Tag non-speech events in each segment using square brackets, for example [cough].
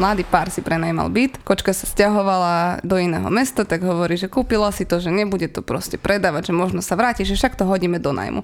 mladý pár si prenajímal byt, kočka sa stiahovala do iného mesta, tak hovorí, že kúpila si to, že nebude to proste predávať, že možno sa vráti, že však to hodíme do najmu.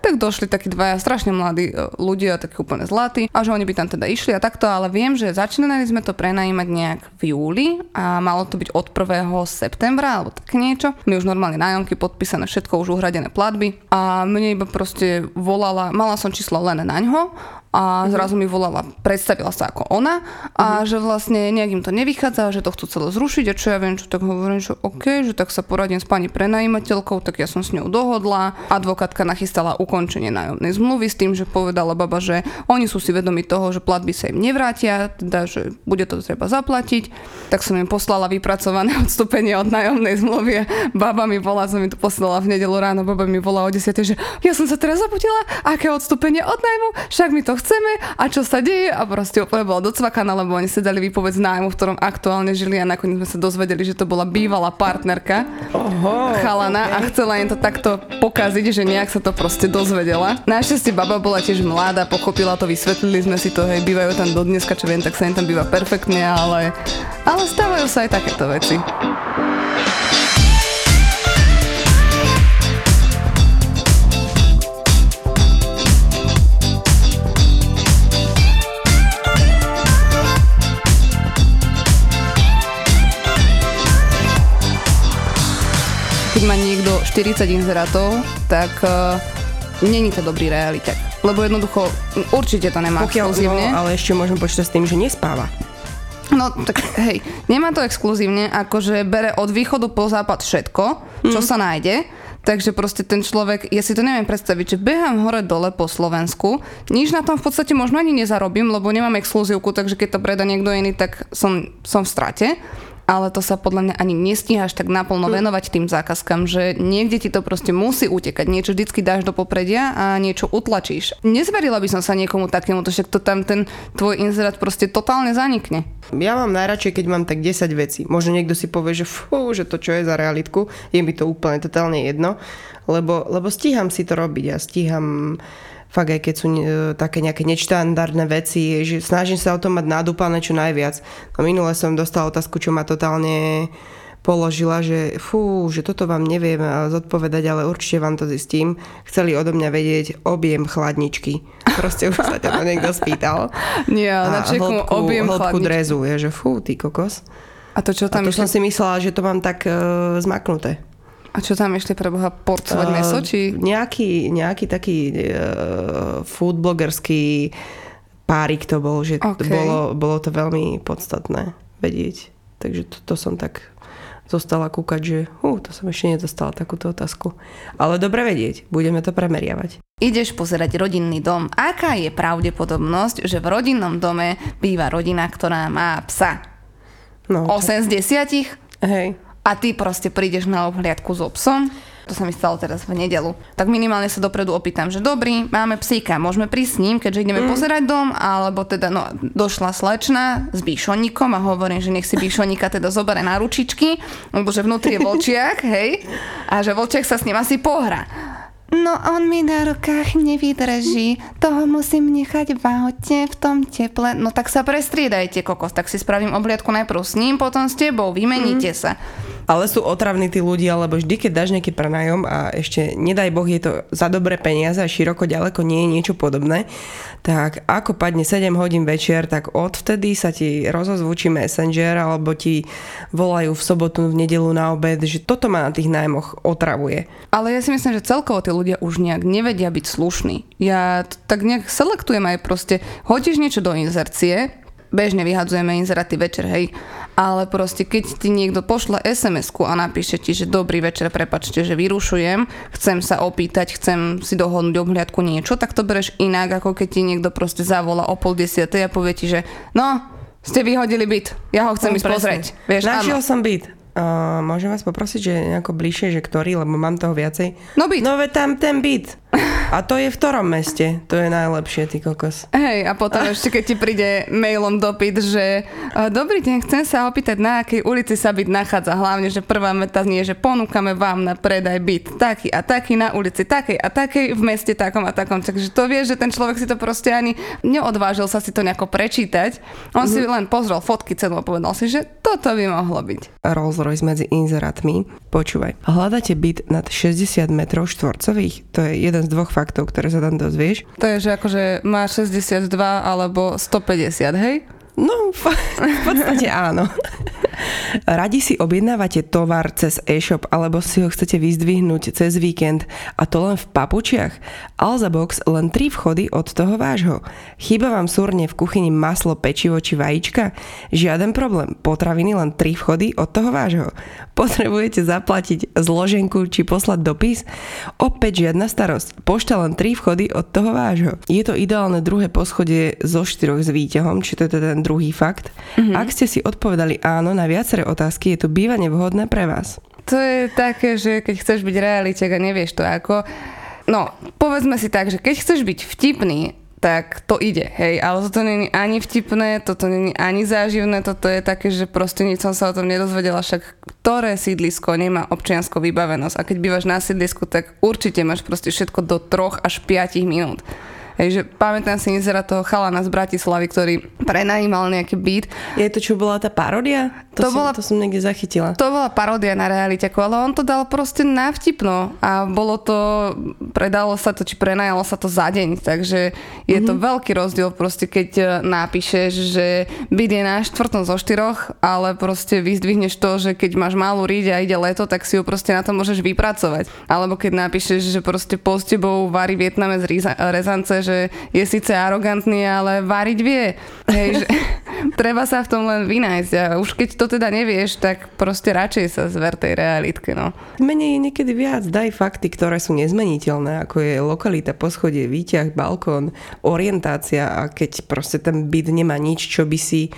Tak došli takí dvaja strašne mladí e, ľudia, takí úplne zlatí, a že oni by tam teda išli a takto, ale viem, že začínali sme to prenajímať nejak v júli a malo to byť od 1. septembra alebo tak niečo. My už normálne nájomky podpísané, všetko už uhradené platby a mne iba proste volala, mala som číslo len na ňo a mm-hmm. zrazu mi volala, predstavila sa ako ona a mm-hmm. že vlastne nejak im to nevychádza, že to chcú celé zrušiť a čo ja viem, čo tak hovorím, že OK, že tak sa poradím s pani prenajímateľkou, tak ja som s ňou dohodla. Advokátka nachystala ukončenie nájomnej zmluvy s tým, že povedala baba, že oni sú si vedomi toho, že platby sa im nevrátia, teda, že bude to treba zaplatiť. Tak som im poslala vypracované [laughs] odstúpenie od nájomnej zmluvy. Baba mi volá, som mi to poslala v nedelu ráno, baba mi volá o 10, že ja som sa teraz zabudila, aké odstúpenie od nájmu, však mi to chceme a čo sa deje a proste úplne bola docvakaná, lebo oni si dali výpoveď z nájmu, v ktorom aktuálne žili a nakoniec sme sa dozvedeli, že to bola bývalá partnerka Oho, chalana okay. a chcela im to takto pokaziť, že nejak sa to proste dozvedela. Našťastie baba bola tiež mladá, pochopila to, vysvetlili sme si to, hej, bývajú tam do dneska, čo viem, tak sa im tam býva perfektne, ale, ale stávajú sa aj takéto veci. 40 inzerátov, tak uh, není to dobrý realitek. Lebo jednoducho, určite to nemá Pokiaľ, exkluzívne. No, ale ešte môžem počítať s tým, že nespáva. No tak hej, nemá to exkluzívne, akože bere od východu po západ všetko, čo mm. sa nájde. Takže proste ten človek, ja si to neviem predstaviť, že behám hore dole po Slovensku, nič na tom v podstate možno ani nezarobím, lebo nemám exkluzívku, takže keď to preda niekto iný, tak som, som v strate ale to sa podľa mňa ani nestíhaš tak naplno hm. venovať tým zákazkám, že niekde ti to proste musí utekať. Niečo vždycky dáš do popredia a niečo utlačíš. Nezverila by som sa niekomu takému, to však to tam ten tvoj inzerát proste totálne zanikne. Ja mám najradšej, keď mám tak 10 vecí. Možno niekto si povie, že fú, že to čo je za realitku, je mi to úplne totálne jedno, lebo, lebo stíham si to robiť a stíham fakt aj keď sú e, také nejaké neštandardné veci, že snažím sa o tom mať nadúpané čo najviac. No minule som dostala otázku, čo ma totálne položila, že fú, že toto vám neviem zodpovedať, ale určite vám to zistím. Chceli odo mňa vedieť objem chladničky. Proste už sa to niekto spýtal. [laughs] Nie, na čeku objem hĺbku chladničky. drezu. Je, že fú, ty kokos. A to čo tam A to som si myslela, že to mám tak uh, zmaknuté. A čo tam ešte pre Boha porcovať uh, meso? Či... Nejaký, nejaký taký uh, foodblogerský párik to bol, že okay. to bolo, bolo to veľmi podstatné vedieť. Takže to, to som tak zostala kúkať, že uh, to som ešte nedostala takúto otázku. Ale dobre vedieť, budeme to premeriavať. Ideš pozerať rodinný dom. Aká je pravdepodobnosť, že v rodinnom dome býva rodina, ktorá má psa? No, 8 z 10? Hej a ty proste prídeš na obhliadku so psom, to sa mi stalo teraz v nedelu, tak minimálne sa dopredu opýtam, že dobrý, máme psíka, môžeme prísť s ním, keďže ideme mm. pozerať dom, alebo teda no, došla slečna s bíšonikom a hovorím, že nech si bíšonika teda zobere na ručičky, lebo že vnútri je volčiak, [laughs] hej, a že volčiak sa s ním asi pohra. No on mi na rukách nevydrží, toho musím nechať v aute v tom teple. No tak sa prestriedajte, kokos, tak si spravím obliadku najprv s ním, potom s tebou, vymeníte mm. sa. Ale sú otravní tí ľudia, lebo vždy, keď dáš nejaký prenajom a ešte nedaj Boh je to za dobré peniaze a široko ďaleko nie je niečo podobné, tak ako padne 7 hodín večer, tak odvtedy sa ti rozozvučí Messenger alebo ti volajú v sobotu, v nedelu na obed, že toto ma na tých nájmoch otravuje. Ale ja si myslím, že celkovo tí ľudia už nejak nevedia byť slušní. Ja tak nejak selektujem aj proste, hodíš niečo do inzercie, bežne vyhadzujeme inzeráty večer, hej, ale proste keď ti niekto pošle sms a napíše ti, že dobrý večer, prepačte, že vyrušujem, chcem sa opýtať, chcem si dohodnúť obhliadku niečo, tak to bereš inak, ako keď ti niekto proste zavolá o pol desiatej a povie ti, že no, ste vyhodili byt, ja ho chcem no, ísť pozrieť. Vieš, Našiel som byt. Uh, môžem vás poprosiť, že nejako bližšie, že ktorý, lebo mám toho viacej. No byt. No ve tam ten byt. [laughs] A to je v ktorom meste? To je najlepšie, ty kokos. Hej, a potom ešte keď ti príde mailom dopyt, že uh, dobrý deň, chcem sa opýtať, na akej ulici sa byt nachádza. Hlavne, že prvá meta nie, že ponúkame vám na predaj byt taký a taký na ulici takej a takej v meste takom a takom. Takže to vie, že ten človek si to proste ani neodvážil sa si to nejako prečítať. On mm-hmm. si len pozrel fotky cenu a povedal si, že toto by mohlo byť. Rolls Royce medzi inzerátmi. Počúvaj, hľadáte byt nad 60 metrov štvorcových? To je jeden z dvoch faktov, ktoré sa tam dozvieš. To je, že akože má 62 alebo 150, hej? No, v podstate áno. Radi si objednávate tovar cez e-shop alebo si ho chcete vyzdvihnúť cez víkend a to len v papučiach? Alza Box len 3 vchody od toho vášho. Chýba vám súrne v kuchyni maslo, pečivo či vajíčka? Žiaden problém, potraviny len 3 vchody od toho vášho. Potrebujete zaplatiť zloženku či poslať dopis? Opäť žiadna starosť, pošta len 3 vchody od toho vášho. Je to ideálne druhé poschodie zo štyroch s výťahom, či to je ten druhý fakt. Mm-hmm. Ak ste si odpovedali áno na viaceré otázky, je to bývanie vhodné pre vás. To je také, že keď chceš byť realitek a nevieš to ako... No, povedzme si tak, že keď chceš byť vtipný, tak to ide, hej, ale toto není ani vtipné, toto není ani záživné, toto je také, že proste nič som sa o tom nedozvedela, však ktoré sídlisko nemá občianskú vybavenosť a keď bývaš na sídlisku, tak určite máš proste všetko do troch až 5 minút. Hej, že pamätám si inzera toho chalana z Bratislavy, ktorý prenajímal nejaký byt. Je to čo bola tá paródia? To, to, som, bola, to som niekde zachytila. To bola paródia na realite, ale on to dal proste na vtipno a bolo to, predalo sa to, či prenajalo sa to za deň, takže je mm-hmm. to mhm. veľký rozdiel proste, keď e, napíšeš, že byt je na štvrtom zo štyroch, ale proste vyzdvihneš to, že keď máš malú ríď a ide leto, tak si ju proste na to môžeš vypracovať. Alebo keď napíšeš, že proste po s tebou varí Vietname z rezance, že je síce arogantný, ale variť vie. Hej, že [laughs] treba sa v tom len vynájsť a už keď to teda nevieš, tak proste radšej sa zver tej realitke. No. Menej je niekedy viac, daj fakty, ktoré sú nezmeniteľné, ako je lokalita, poschodie, výťah, balkón, orientácia a keď proste ten byt nemá nič, čo by si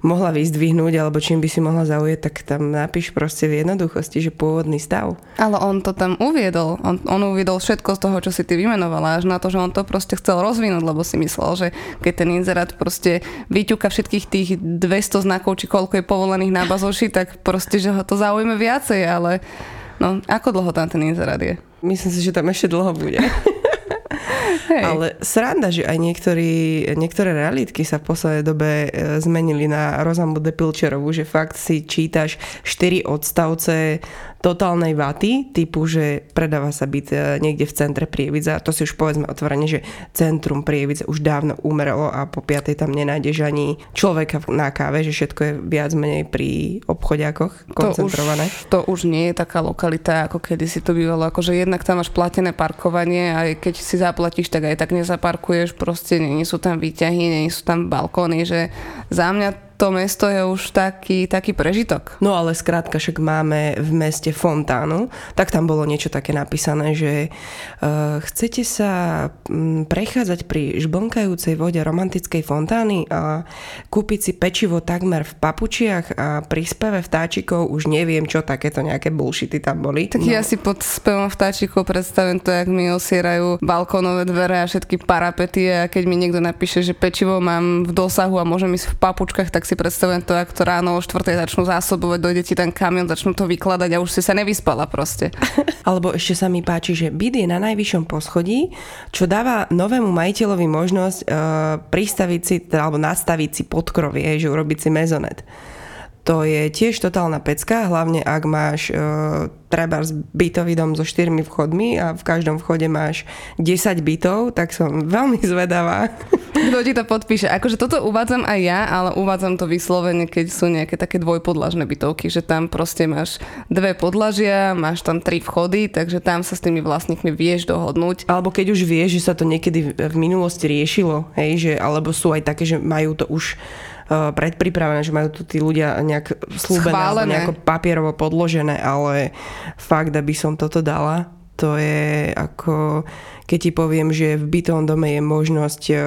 mohla vyzdvihnúť alebo čím by si mohla zaujať, tak tam napíš proste v jednoduchosti, že pôvodný stav. Ale on to tam uviedol. On, on uviedol všetko z toho, čo si ty vymenovala, až na to, že on to proste chcel rozvinúť, lebo si myslel, že keď ten inzerát proste vyťuka všetkých tých 200 znakov, či koľko je povolených na bazoši, tak proste, že ho to zaujíme viacej, ale no, ako dlho tam ten inzerát je? Myslím si, že tam ešte dlho bude. [laughs] Hej. Ale sranda, že aj niektorí, niektoré realitky sa v poslednej dobe e, zmenili na Rozamu de Pilčerovú, že fakt si čítaš 4 odstavce totálnej vaty, typu, že predáva sa byt e, niekde v centre Prievidza. To si už povedzme otvorene, že centrum Prievidza už dávno umrelo a po piatej tam nenájdeš ani človeka na káve, že všetko je viac menej pri obchodiakoch koncentrované. To už, to už nie je taká lokalita, ako kedy si to bývalo. Akože jednak tam máš platené parkovanie a keď si zaplatíš, tak aj tak nezaparkuješ. Proste nie sú tam výťahy, nie sú tam balkóny, že za mňa to mesto je už taký, taký prežitok. No ale skrátka, však máme v meste fontánu, tak tam bolo niečo také napísané, že uh, chcete sa um, prechádzať pri žblnkajúcej vode romantickej fontány a kúpiť si pečivo takmer v papučiach a pri speve vtáčikov už neviem čo, takéto nejaké bullshity tam boli. Tak no. ja si pod spevom vtáčikov predstavím to, jak mi osierajú balkónové dvere a všetky parapety a keď mi niekto napíše, že pečivo mám v dosahu a môžem ísť v papučkách, tak si si predstavujem to, ako to ráno o štvrtej začnú zásobovať, dojde ti ten kamion, začnú to vykladať a už si sa nevyspala proste. [laughs] Alebo ešte sa mi páči, že byt je na najvyššom poschodí, čo dáva novému majiteľovi možnosť uh, pristaviť si, alebo nastaviť si podkrovie, že urobiť si mezonet. To je tiež totálna pecka, hlavne ak máš uh, treba bytový dom so štyrmi vchodmi a v každom vchode máš 10 bytov, tak som [laughs] veľmi zvedavá. Kto ti to podpíše? Akože toto uvádzam aj ja, ale uvádzam to vyslovene, keď sú nejaké také dvojpodlažné bytovky, že tam proste máš dve podlažia, máš tam tri vchody, takže tam sa s tými vlastníkmi vieš dohodnúť. Alebo keď už vieš, že sa to niekedy v minulosti riešilo, hej, že, alebo sú aj také, že majú to už predpripravené, že majú tu tí ľudia nejak slúbené alebo nejako papierovo podložené, ale fakt, aby som toto dala, to je ako, keď ti poviem, že v bytom dome je možnosť eh,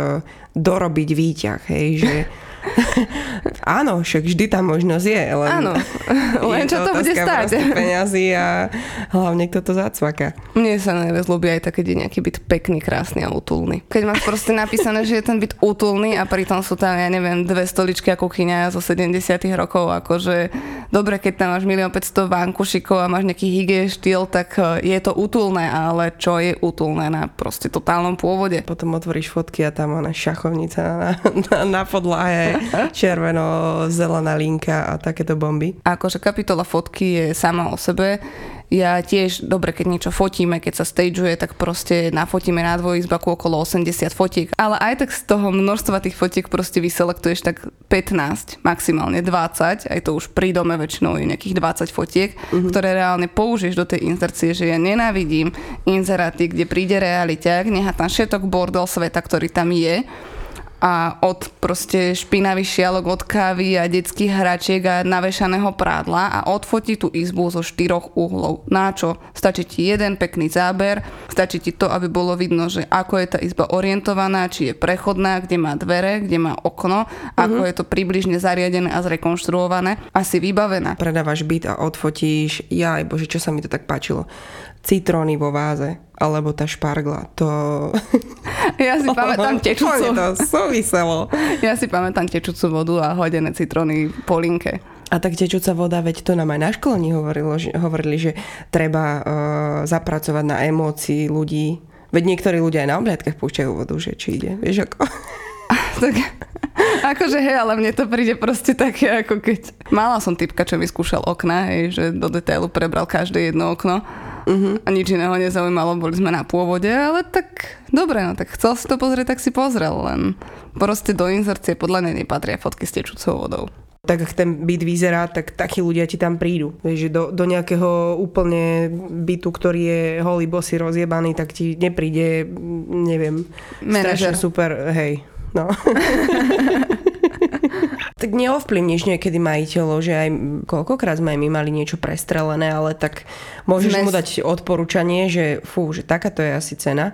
dorobiť výťah, hej, že [laughs] [laughs] Áno, však vždy tá možnosť je. Len Áno, [laughs] len čo to bude stať. peniazy a hlavne kto to zacvaká. Mne sa najviac ľúbi aj také, keď je nejaký byt pekný, krásny a útulný. Keď máš proste napísané, že je ten byt útulný a pritom sú tam, ja neviem, dve stoličky a kuchyňa zo 70 rokov, akože dobre, keď tam máš 1 500 vankušikov a máš nejaký hygie štýl, tak e, je to útulné, ale čo je útulné na proste totálnom pôvode? Potom otvoríš fotky a tam ona šachovnica na, na, na podlahe, [laughs] červeno-zelená linka a takéto bomby. Akože kapitola fotky je sama o sebe ja tiež, dobre, keď niečo fotíme, keď sa stageuje, tak proste nafotíme na dvojizbaku okolo 80 fotiek. Ale aj tak z toho množstva tých fotiek proste vyselektuješ tak 15, maximálne 20, aj to už pri dome väčšinou je nejakých 20 fotiek, uh-huh. ktoré reálne použiješ do tej inzercie, že ja nenávidím inzeráty, kde príde realiťák, nechá tam všetok bordel sveta, ktorý tam je a od proste špinavých šialok od kávy a detských hračiek a navešaného prádla a odfotí tú izbu zo štyroch uhlov. Na čo? Stačí ti jeden pekný záber, stačí ti to, aby bolo vidno, že ako je tá izba orientovaná, či je prechodná, kde má dvere, kde má okno, mm-hmm. ako je to približne zariadené a zrekonštruované a si vybavená. Predávaš byt a odfotíš, jaj bože, čo sa mi to tak páčilo citróny vo váze, alebo tá špargla. To... Ja si [laughs] pamätám tečúcu. to súviselo. Ja si pamätám tečúcu vodu a hodené citróny po linke. A tak tečúca voda, veď to nám aj na školení hovorilo, že, hovorili, že treba uh, zapracovať na emócii ľudí. Veď niektorí ľudia aj na obliadkách púšťajú vodu, že či ide. Vieš ako? [laughs] tak, akože hej, ale mne to príde proste také, ako keď... Mala som typka, čo mi skúšal okna, hej, že do detailu prebral každé jedno okno uh-huh. a nič iného nezaujímalo, boli sme na pôvode, ale tak dobre, no tak chcel si to pozrieť, tak si pozrel, len proste do inzercie podľa mňa nepatria fotky s tečúcou vodou tak ak ten byt vyzerá, tak takí ľudia ti tam prídu. Vieš, že do, do nejakého úplne bytu, ktorý je holý, bosy, rozjebaný, tak ti nepríde, neviem, Manažer. super, hej. No. [laughs] tak neovplyvníš niekedy majiteľov, že aj koľkokrát sme aj my mali niečo prestrelené, ale tak môžeš Zmes... mu dať odporúčanie, že fú, že takáto je asi cena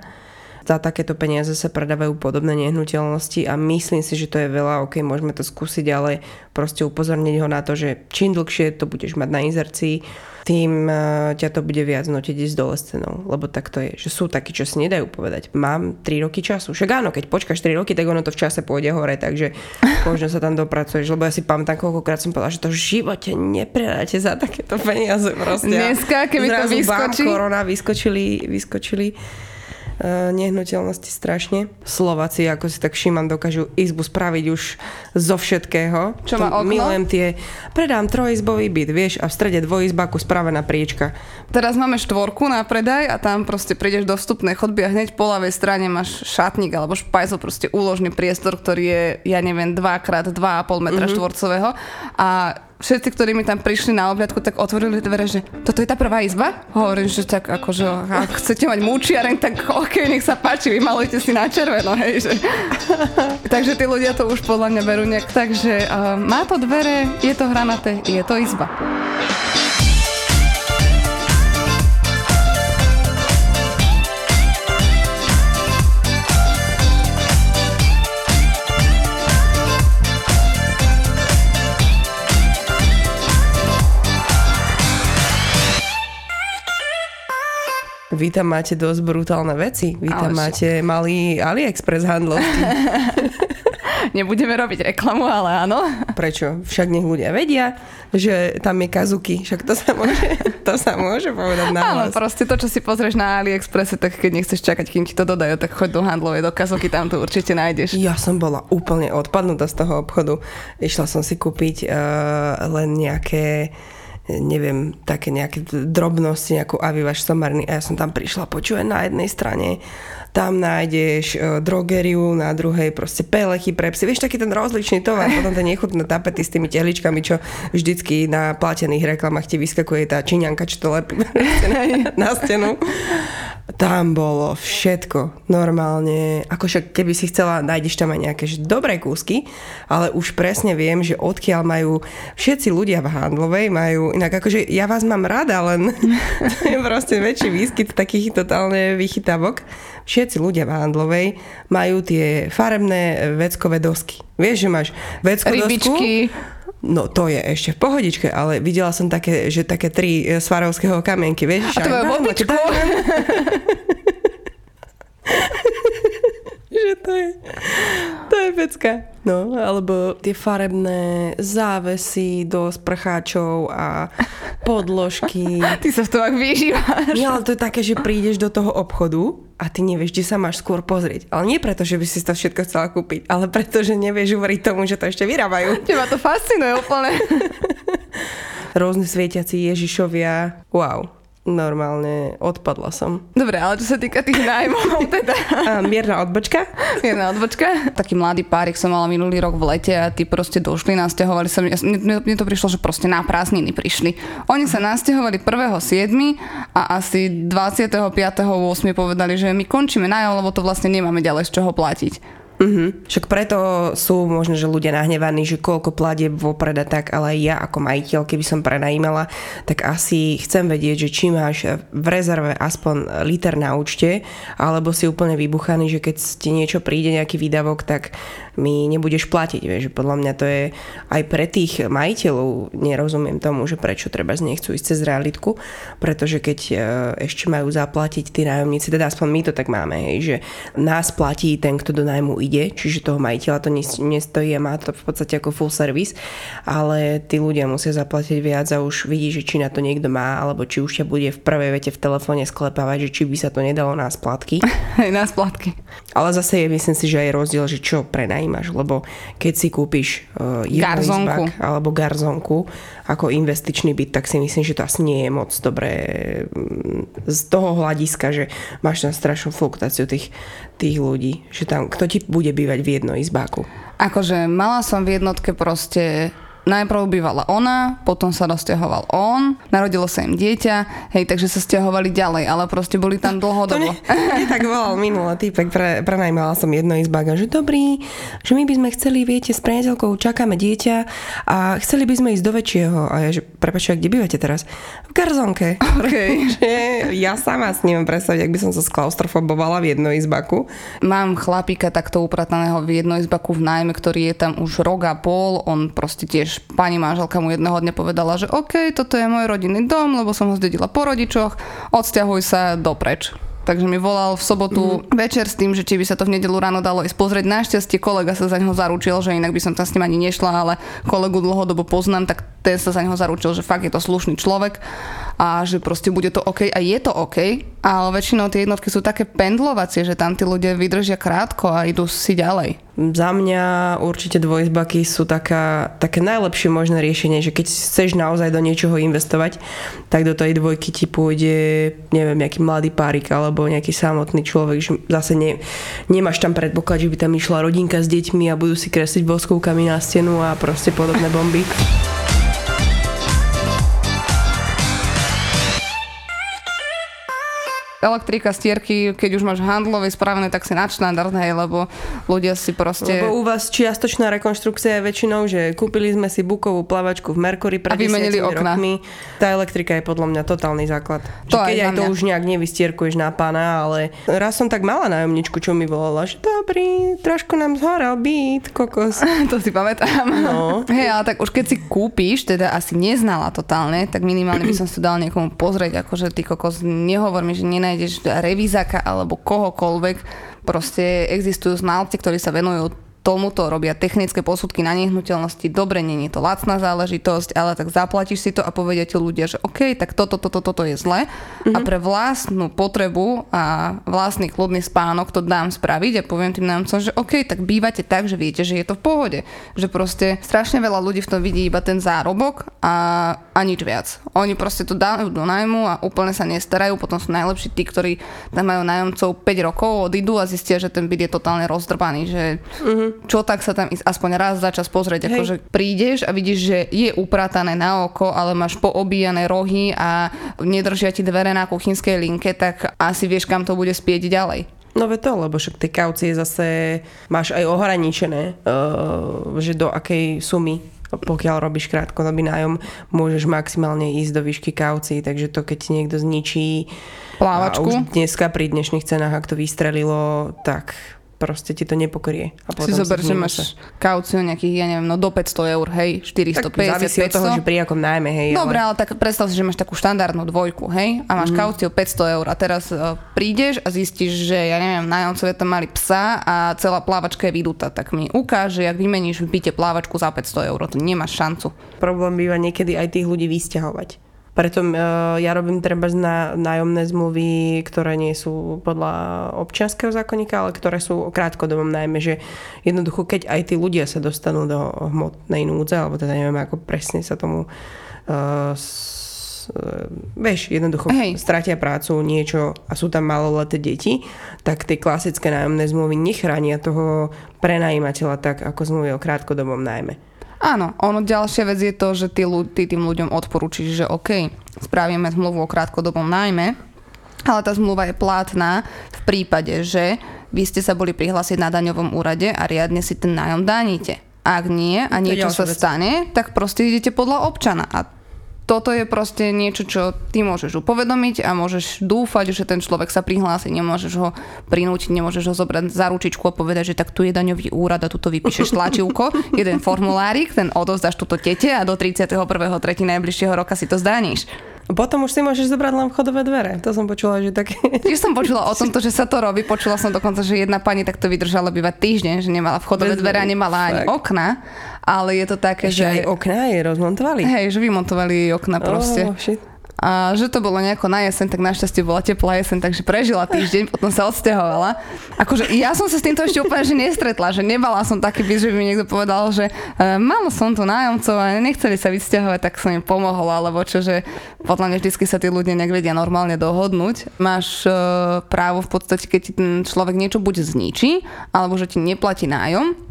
za takéto peniaze sa predávajú podobné nehnuteľnosti a myslím si, že to je veľa, ok, môžeme to skúsiť, ale proste upozorniť ho na to, že čím dlhšie to budeš mať na inzercii, tým uh, ťa to bude viac notiť ísť dole s cenou. Lebo tak to je, že sú takí, čo si nedajú povedať. Mám 3 roky času. Však áno, keď počkáš 3 roky, tak ono to v čase pôjde hore, takže [laughs] možno sa tam dopracuješ. Lebo ja si pamätám, koľkokrát som povedala, že to v živote nepredáte za takéto peniaze. Proste. Dneska, keby to vyskočí... korona vyskočili, vyskočili Eh, nehnuteľnosti strašne. Slováci, ako si tak všímam, dokážu izbu spraviť už zo všetkého. Čo má okno? Milujem tie, predám trojizbový byt, vieš, a v strede dvojizbaku spravená priečka. Teraz máme štvorku na predaj a tam proste prídeš do vstupnej chodby a hneď po ľavej strane máš šatník alebo špajzo, proste úložný priestor, ktorý je, ja neviem, 2x2,5 metra mm-hmm. štvorcového a všetci, ktorí mi tam prišli na obliadku, tak otvorili dvere, že toto je tá prvá izba? Hovorím, že tak akože, ak chcete mať múčiareň, tak ok, nech sa páči, vymalujte si na červeno, hej, že. [laughs] takže tí ľudia to už podľa mňa berú nejak tak, že uh, má to dvere, je to hranaté, je to izba. Vy tam máte dosť brutálne veci. Vy tam ale máte však. malý AliExpress handlovky. [laughs] Nebudeme robiť reklamu, ale áno. Prečo? Však nech ľudia vedia, že tam je kazuki. Však to sa môže, [laughs] to sa môže povedať na Áno, proste to, čo si pozrieš na AliExpresse, tak keď nechceš čakať, kým ti to dodajú, tak choď do handlovej, do kazuky, tam to určite nájdeš. Ja som bola úplne odpadnutá z toho obchodu. Išla som si kúpiť uh, len nejaké neviem, také nejaké drobnosti, nejakú avivaš somarny a ja som tam prišla, počúvaj na jednej strane tam nájdeš e, drogeriu, na druhej proste pelechy pre psy. Vieš, taký ten rozličný tovar, [laughs] potom tie nechutné tapety s tými tehličkami, čo vždycky na platených reklamách ti vyskakuje tá čiňanka, čo to lepí [laughs] na stenu. Tam bolo všetko normálne. Ako však keby si chcela, nájdeš tam aj nejaké dobré kúsky, ale už presne viem, že odkiaľ majú všetci ľudia v handlovej, majú Inak akože ja vás mám rada, len [laughs] to je proste väčší výskyt takých totálne vychytávok. Všetci ľudia v Handlovej majú tie farebné veckové dosky. Vieš, že máš veckú Rybičky. dosku, No to je ešte v pohodičke, ale videla som také, že také tri e, svarovského kamienky, vieš? A to je bobičku. [laughs] to je, to je pecka. No, alebo tie farebné závesy do sprcháčov a podložky. Ty sa v tom ak vyžívaš. Nie, ale to je také, že prídeš do toho obchodu a ty nevieš, kde sa máš skôr pozrieť. Ale nie preto, že by si to všetko chcela kúpiť, ale preto, že nevieš uveriť tomu, že to ešte vyrábajú. Teba to fascinuje úplne. Rôzne svietiaci Ježišovia. Wow, normálne odpadla som. Dobre, ale čo sa týka tých nájmov, [laughs] teda... A mierna odbočka? Mierna odbočka. Taký mladý párik som mala minulý rok v lete a tí proste došli, nasťahovali sa. Mne, mne to prišlo, že proste na prázdniny prišli. Oni sa nasťahovali 1.7. a asi 25.8. povedali, že my končíme nájom, lebo to vlastne nemáme ďalej z čoho platiť. Uh-huh. Však preto sú možno, že ľudia nahnevaní, že koľko platie vopred a tak, ale ja ako majiteľ, keby som prenajímala, tak asi chcem vedieť, že či máš v rezerve aspoň liter na účte, alebo si úplne vybuchaný, že keď ti niečo príde, nejaký výdavok, tak mi nebudeš platiť. Vieš, podľa mňa to je aj pre tých majiteľov, nerozumiem tomu, že prečo treba z nechcú ísť cez realitku, pretože keď e, ešte majú zaplatiť tí nájomníci, teda aspoň my to tak máme, hej, že nás platí ten, kto do nájmu ide, čiže toho majiteľa to nestojí a má to v podstate ako full service, ale tí ľudia musia zaplatiť viac a už vidí, že či na to niekto má, alebo či už ťa bude v prvej vete v telefóne sklepávať, že či by sa to nedalo na splatky. Hej, [laughs] na splatky. Ale zase je, myslím si, že aj rozdiel, že čo pre najímaš, lebo keď si kúpiš uh, garzonku. alebo garzonku ako investičný byt, tak si myslím, že to asi nie je moc dobré mm, z toho hľadiska, že máš tam strašnú fluktuáciu tých, tých ľudí, že tam kto ti bude bývať v jednom izbáku. Akože mala som v jednotke proste najprv bývala ona, potom sa rozťahoval on, narodilo sa im dieťa, hej, takže sa stiahovali ďalej, ale proste boli tam dlhodobo. To ne, tak volal minulý týpek, pre, prenajmala som jedno izbák, že dobrý, že my by sme chceli, viete, s priateľkou čakáme dieťa a chceli by sme ísť do väčšieho. A ja, že prepáčte, kde bývate teraz? V garzonke. Okay. [laughs] ja sama s ním predstaviť, ak by som sa sklaustrofobovala v jedno izbaku. Mám chlapíka takto uprataného v jedno izbaku v nájme, ktorý je tam už rok a pol, on proste tiež tiež pani manželka mu jedného dňa povedala, že OK, toto je môj rodinný dom, lebo som ho zdedila po rodičoch, odsťahuj sa dopreč. Takže mi volal v sobotu mm. večer s tým, že či by sa to v nedelu ráno dalo ísť pozrieť. Našťastie kolega sa za neho zaručil, že inak by som tam s ním ani nešla, ale kolegu dlhodobo poznám, tak ten sa za neho zaručil, že fakt je to slušný človek a že proste bude to OK a je to OK, ale väčšinou tie jednotky sú také pendlovacie, že tam tí ľudia vydržia krátko a idú si ďalej. Za mňa určite dvojizbaky sú taká, také najlepšie možné riešenie, že keď chceš naozaj do niečoho investovať, tak do tej dvojky ti pôjde, neviem, nejaký mladý párik alebo nejaký samotný človek, že zase ne, nemáš tam predpoklad, že by tam išla rodinka s deťmi a budú si kresliť boskovkami na stenu a proste podobné bomby. Elektrika, stierky, keď už máš handlové spravené, tak si nadštandard, hej, lebo ľudia si proste... Lebo u vás čiastočná rekonštrukcia je väčšinou, že kúpili sme si bukovú plavačku v Mercury pred a vymenili okna. Rokmi. Tá elektrika je podľa mňa totálny základ. To že keď aj, aj to už nejak nevystierkuješ na pána, ale raz som tak mala nájomničku, čo mi volala, že dobrý, trošku nám zhorel byt, kokos. [laughs] to si pamätám. No. Hej, ale tak už keď si kúpiš, teda asi neznala totálne, tak minimálne by som si dal niekomu pozrieť, akože ty kokos, nehovor mi, že nenaj nájdeš revízaka alebo kohokoľvek. Proste existujú znalci, ktorí sa venujú tomuto robia technické posudky na nehnuteľnosti. Dobre, nie je to lacná záležitosť, ale tak zaplatíš si to a povedia ti ľudia, že OK, tak toto, toto, toto je zle mm-hmm. a mhm. pre vlastnú potrebu a vlastný kľudný spánok to dám spraviť a poviem tým námcom, že OK, tak bývate tak, že viete, že je to v pohode. Že proste strašne veľa ľudí v tom vidí iba ten zárobok a, a nič viac. Oni proste to dajú do nájmu a úplne sa nestarajú, potom sú najlepší tí, ktorí tam majú nájomcov 5 rokov, odídu a zistia, že ten byt je totálne rozdrbaný, že mm-hmm čo tak sa tam ísť aspoň raz za čas pozrieť. Akože prídeš a vidíš, že je upratané na oko, ale máš poobíjané rohy a nedržia ti dvere na kuchynskej linke, tak asi vieš, kam to bude spieť ďalej. No ve to, lebo však tie kaucie zase máš aj ohraničené, uh, že do akej sumy pokiaľ robíš krátkodobý nájom, môžeš maximálne ísť do výšky kaucií, takže to keď niekto zničí Plávačku. a už dneska pri dnešných cenách, ak to vystrelilo, tak proste ti to nepokrie. A potom si zober, že máš kauciu nejakých, ja neviem, no do 500 eur, hej, 450, tak 500. od toho, že pri akom najmä, hej. Dobre, ale... ale tak predstav si, že máš takú štandardnú dvojku, hej, a máš mm. kauciu 500 eur a teraz uh, prídeš a zistíš, že, ja neviem, nájomcovia tam mali psa a celá plávačka je vydutá, tak mi ukáže, jak vymeníš v byte plávačku za 500 eur, to nemáš šancu. Problém býva niekedy aj tých ľudí vysťahovať. Preto uh, ja robím treba na nájomné zmluvy, ktoré nie sú podľa občianského zákonníka, ale ktoré sú krátkodobom najmä, že jednoducho keď aj tí ľudia sa dostanú do hmotnej núdze, alebo teda neviem ako presne sa tomu uh, s, uh, vieš, jednoducho Hej. stratia prácu, niečo a sú tam maloleté deti, tak tie klasické nájomné zmluvy nechránia toho prenajímateľa tak ako zmluvy o krátkodobom najmä. Áno, ono ďalšia vec je to, že ty, ty tým ľuďom odporúčiš, že OK, spravíme zmluvu o krátkodobom najmä, ale tá zmluva je platná v prípade, že vy ste sa boli prihlásiť na daňovom úrade a riadne si ten nájom daníte. Ak nie a niečo sa vec. stane, tak proste idete podľa občana. A toto je proste niečo, čo ty môžeš upovedomiť a môžeš dúfať, že ten človek sa prihlási. Nemôžeš ho prinútiť, nemôžeš ho zobrať za ručičku a povedať, že tak tu je daňový úrad a tuto vypíšeš [laughs] tlačivko, jeden formulárik, ten odovzdáš tuto tete a do 31.3. najbližšieho roka si to zdaníš. Potom už si môžeš zobrať len vchodové dvere. To som počula, že také... Tiež som počula o tomto, že sa to robí. Počula som dokonca, že jedna pani takto vydržala bývať týždeň, že nemala vchodové dvere a nemala ani okna. Ale je to také, Ešte že... aj okna je rozmontovali? Hej, že vymontovali okna proste. Oh, shit a že to bolo nejako na jeseň, tak našťastie bola teplá jeseň, takže prežila týždeň, potom sa odsťahovala. Akože ja som sa s týmto ešte úplne že nestretla, že nebala som taký byt, že by mi niekto povedal, že e, malo som tu nájomcov a nechceli sa vysťahovať, tak som im pomohol, alebo čo, že podľa mňa vždy sa tí ľudia nejak vedia normálne dohodnúť. Máš e, právo v podstate, keď ti ten človek niečo buď zničí, alebo že ti neplatí nájom,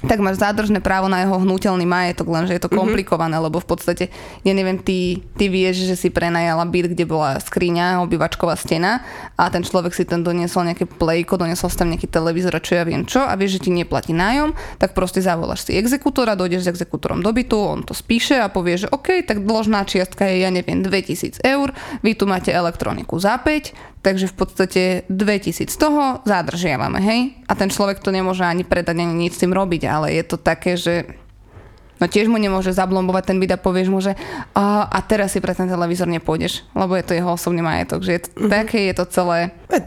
tak máš zádržné právo na jeho hnutelný majetok, lenže je to mhm. komplikované, mm-hmm. lebo v podstate, ja neviem, ty, ty vieš, že si prenajala byt, kde bola skriňa, obývačková stena a ten človek si ten doniesol nejaké plejko, doniesol si tam nejaký televízor čo ja viem čo a vieš, že ti neplatí nájom, tak proste zavoláš si exekútora, dojdeš s exekútorom do bytu, on to spíše a povie, že OK, tak dložná čiastka je, ja neviem, 2000 eur, vy tu máte elektroniku za 5, Takže v podstate 2000 z toho zadržiavame, hej? A ten človek to nemôže ani predať, ani nič s tým robiť, ale je to také, že No tiež mu nemôže zablombovať ten byt a povieš mu, že a, a teraz si pre ten televízor nepôjdeš, lebo je to jeho osobný majetok. Že je to, mm-hmm. také je to celé.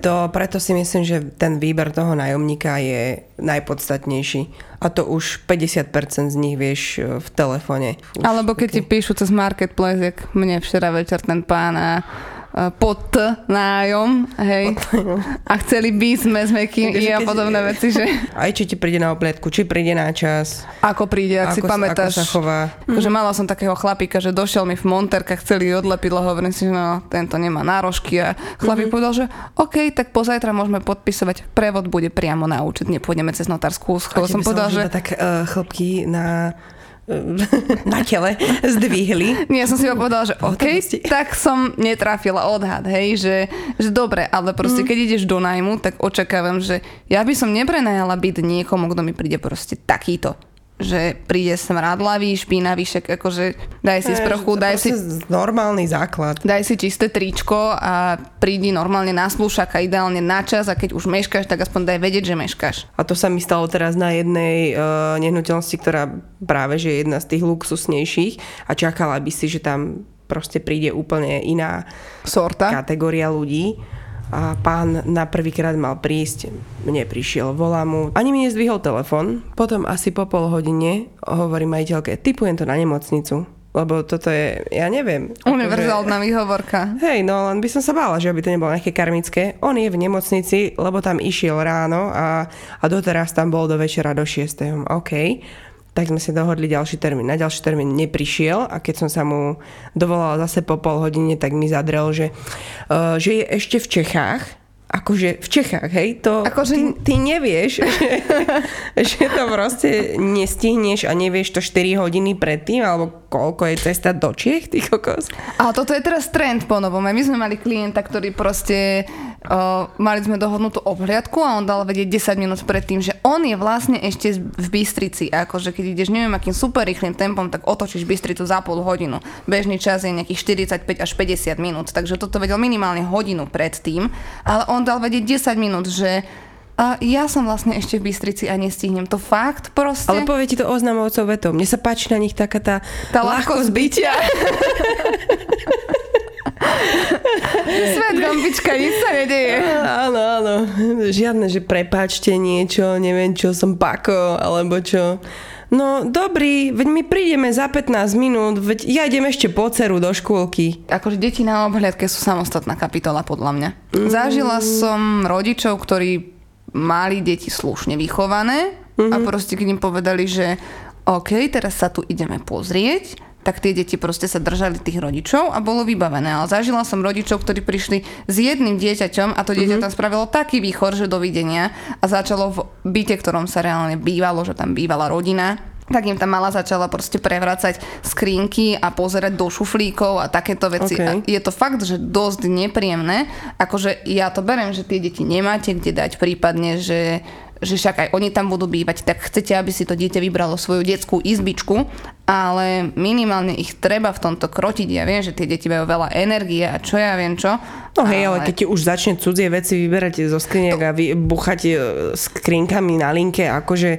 To, preto si myslím, že ten výber toho nájomníka je najpodstatnejší. A to už 50% z nich vieš v telefóne. Alebo keď okay. ti píšu cez Marketplace, jak mne včera večer ten pán a pod nájom, hej. A chceli by sme s Mekým i a podobné veci, že... Aj či ti príde na oplietku, či príde na čas. Ako príde, ak ako, si pamätáš. Ako sa chová. Že mala som takého chlapíka, že došiel mi v monterkách, chceli odlepiť, hovorím si, že no, tento nemá nárožky a chlapík mm-hmm. povedal, že OK, tak pozajtra môžeme podpisovať, prevod bude priamo na účet, nepôjdeme cez notárskú scholu. Som povedal, že... Tak uh, chlapky na [laughs] na tele zdvihli. Nie, som si povedala, že OK, tak som netrafila odhad, hej, že, že dobre, ale proste mm. keď ideš do najmu, tak očakávam, že ja by som neprenajala byt niekomu, kto mi príde proste takýto že príde smradlavý, špinavý, však akože daj si sprchu, daj si... normálny základ. Daj si čisté tričko a prídi normálne na slúšaka, ideálne na čas a keď už meškáš, tak aspoň daj vedieť, že meškáš. A to sa mi stalo teraz na jednej uh, nehnuteľnosti, ktorá práve že je jedna z tých luxusnejších a čakala by si, že tam proste príde úplne iná sorta kategória ľudí a pán na prvýkrát mal prísť, mne prišiel, volá mu, ani mi nezdvihol telefon, potom asi po pol hodine hovorí majiteľke, typujem to na nemocnicu, lebo toto je, ja neviem. Univerzálna akože, výhovorka. Hej, no len by som sa bála, že by to nebolo nejaké karmické. On je v nemocnici, lebo tam išiel ráno a, a doteraz tam bol do večera do 6. OK tak sme si dohodli ďalší termín. Na ďalší termín neprišiel a keď som sa mu dovolala zase po pol hodine, tak mi zadrel, že, uh, že je ešte v Čechách, akože v Čechách, hej, to akože... ty, ty nevieš, [laughs] že, že to proste nestihneš a nevieš to 4 hodiny predtým, alebo koľko je cesta do Čiech, ty kokos. Ale toto je teraz trend po novom. My sme mali klienta, ktorý proste Uh, mali sme dohodnutú obhliadku a on dal vedieť 10 minút predtým, že on je vlastne ešte v Bystrici. Akože keď ideš neviem akým super rýchlým tempom, tak otočíš Bystricu za pol hodinu. Bežný čas je nejakých 45 až 50 minút, takže toto vedel minimálne hodinu predtým. Ale on dal vedieť 10 minút, že a ja som vlastne ešte v Bystrici a nestihnem to fakt proste. Ale povie ti to oznamovcov vetom. Mne sa páči na nich taká tá, tá ľahkosť bytia. [laughs] Svet gombička, nič sa nedeje. Áno, áno. Žiadne, že prepáčte niečo, neviem čo som pako, alebo čo. No dobrý, veď my prídeme za 15 minút, veď ja idem ešte po ceru do škôlky. Akože deti na obhľadke sú samostatná kapitola podľa mňa. Mm. Zažila som rodičov, ktorí mali deti slušne vychované mm-hmm. a mhm. proste keď im povedali, že OK, teraz sa tu ideme pozrieť, tak tie deti proste sa držali tých rodičov a bolo vybavené. Ale zažila som rodičov, ktorí prišli s jedným dieťaťom a to dieťa mm-hmm. tam spravilo taký výchor, že dovidenia a začalo v byte, ktorom sa reálne bývalo, že tam bývala rodina, tak im tam mala začala proste prevracať skrinky a pozerať do šuflíkov a takéto veci. Okay. A je to fakt, že dosť nepríjemné. Akože ja to berem, že tie deti nemáte kde dať prípadne, že že však aj oni tam budú bývať, tak chcete, aby si to dieťa vybralo svoju detskú izbičku, ale minimálne ich treba v tomto krotiť. Ja viem, že tie deti majú veľa energie a čo ja viem čo. No hej, ale, ale keď ti už začne cudzie veci vyberať zo skriniek to... a vy, buchať e, skrinkami na linke, akože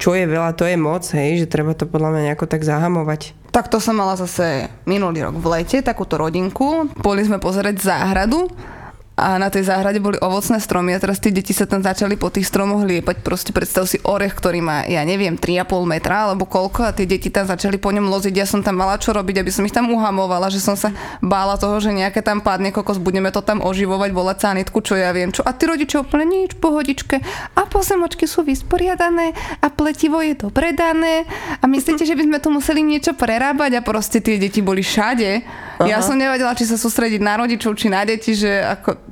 čo je veľa, to je moc, hej, že treba to podľa mňa nejako tak zahamovať. Tak to som mala zase minulý rok v lete, takúto rodinku. Boli sme pozerať záhradu a na tej záhrade boli ovocné stromy a teraz tí deti sa tam začali po tých stromoch liepať. Proste predstav si orech, ktorý má, ja neviem, 3,5 metra alebo koľko a tie deti tam začali po ňom loziť. Ja som tam mala čo robiť, aby som ich tam uhamovala, že som sa bála toho, že nejaké tam padne kokos, budeme to tam oživovať, volať sanitku, čo ja viem čo. A tí rodičia úplne nič, pohodičke. A pozemočky sú vysporiadané a pletivo je dobre dané. A myslíte, že by sme tu museli niečo prerábať a proste tie deti boli všade. Aha. Ja som nevedela, či sa sústrediť na rodičov, či na deti, že ako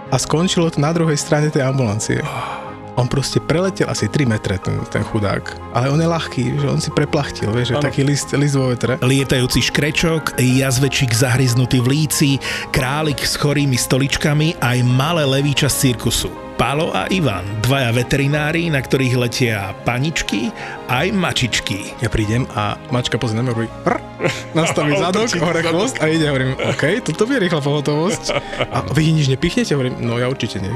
a skončilo to na druhej strane tej ambulancie. On proste preletel asi 3 metre, ten, ten chudák. Ale on je ľahký, že on si preplachtil, vieš, že taký list, list vo vetre. Lietajúci škrečok, jazvečík zahryznutý v líci, králik s chorými stoličkami aj malé levíča z cirkusu. Palo a Ivan, dvaja veterinári, na ktorých letia paničky aj mačičky. Ja prídem a mačka pozrie na mňa nastaví [laughs] zadok, hore chvost a ide, hovorím, OK, toto je rýchla pohotovosť. A vy nič nepichnete? Hovorím, no ja určite nie.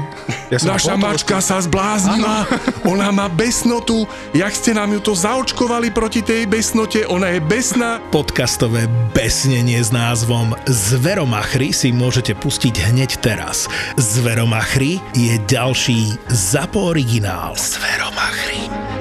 Ja som Naša mačka sa zbláznila, [laughs] ona má besnotu, jak ste nám ju to zaočkovali proti tej besnote, ona je besná. Podcastové besnenie s názvom Zveromachry si môžete pustiť hneď teraz. Zveromachry je ďalší ZAPO originál. Zveromachry.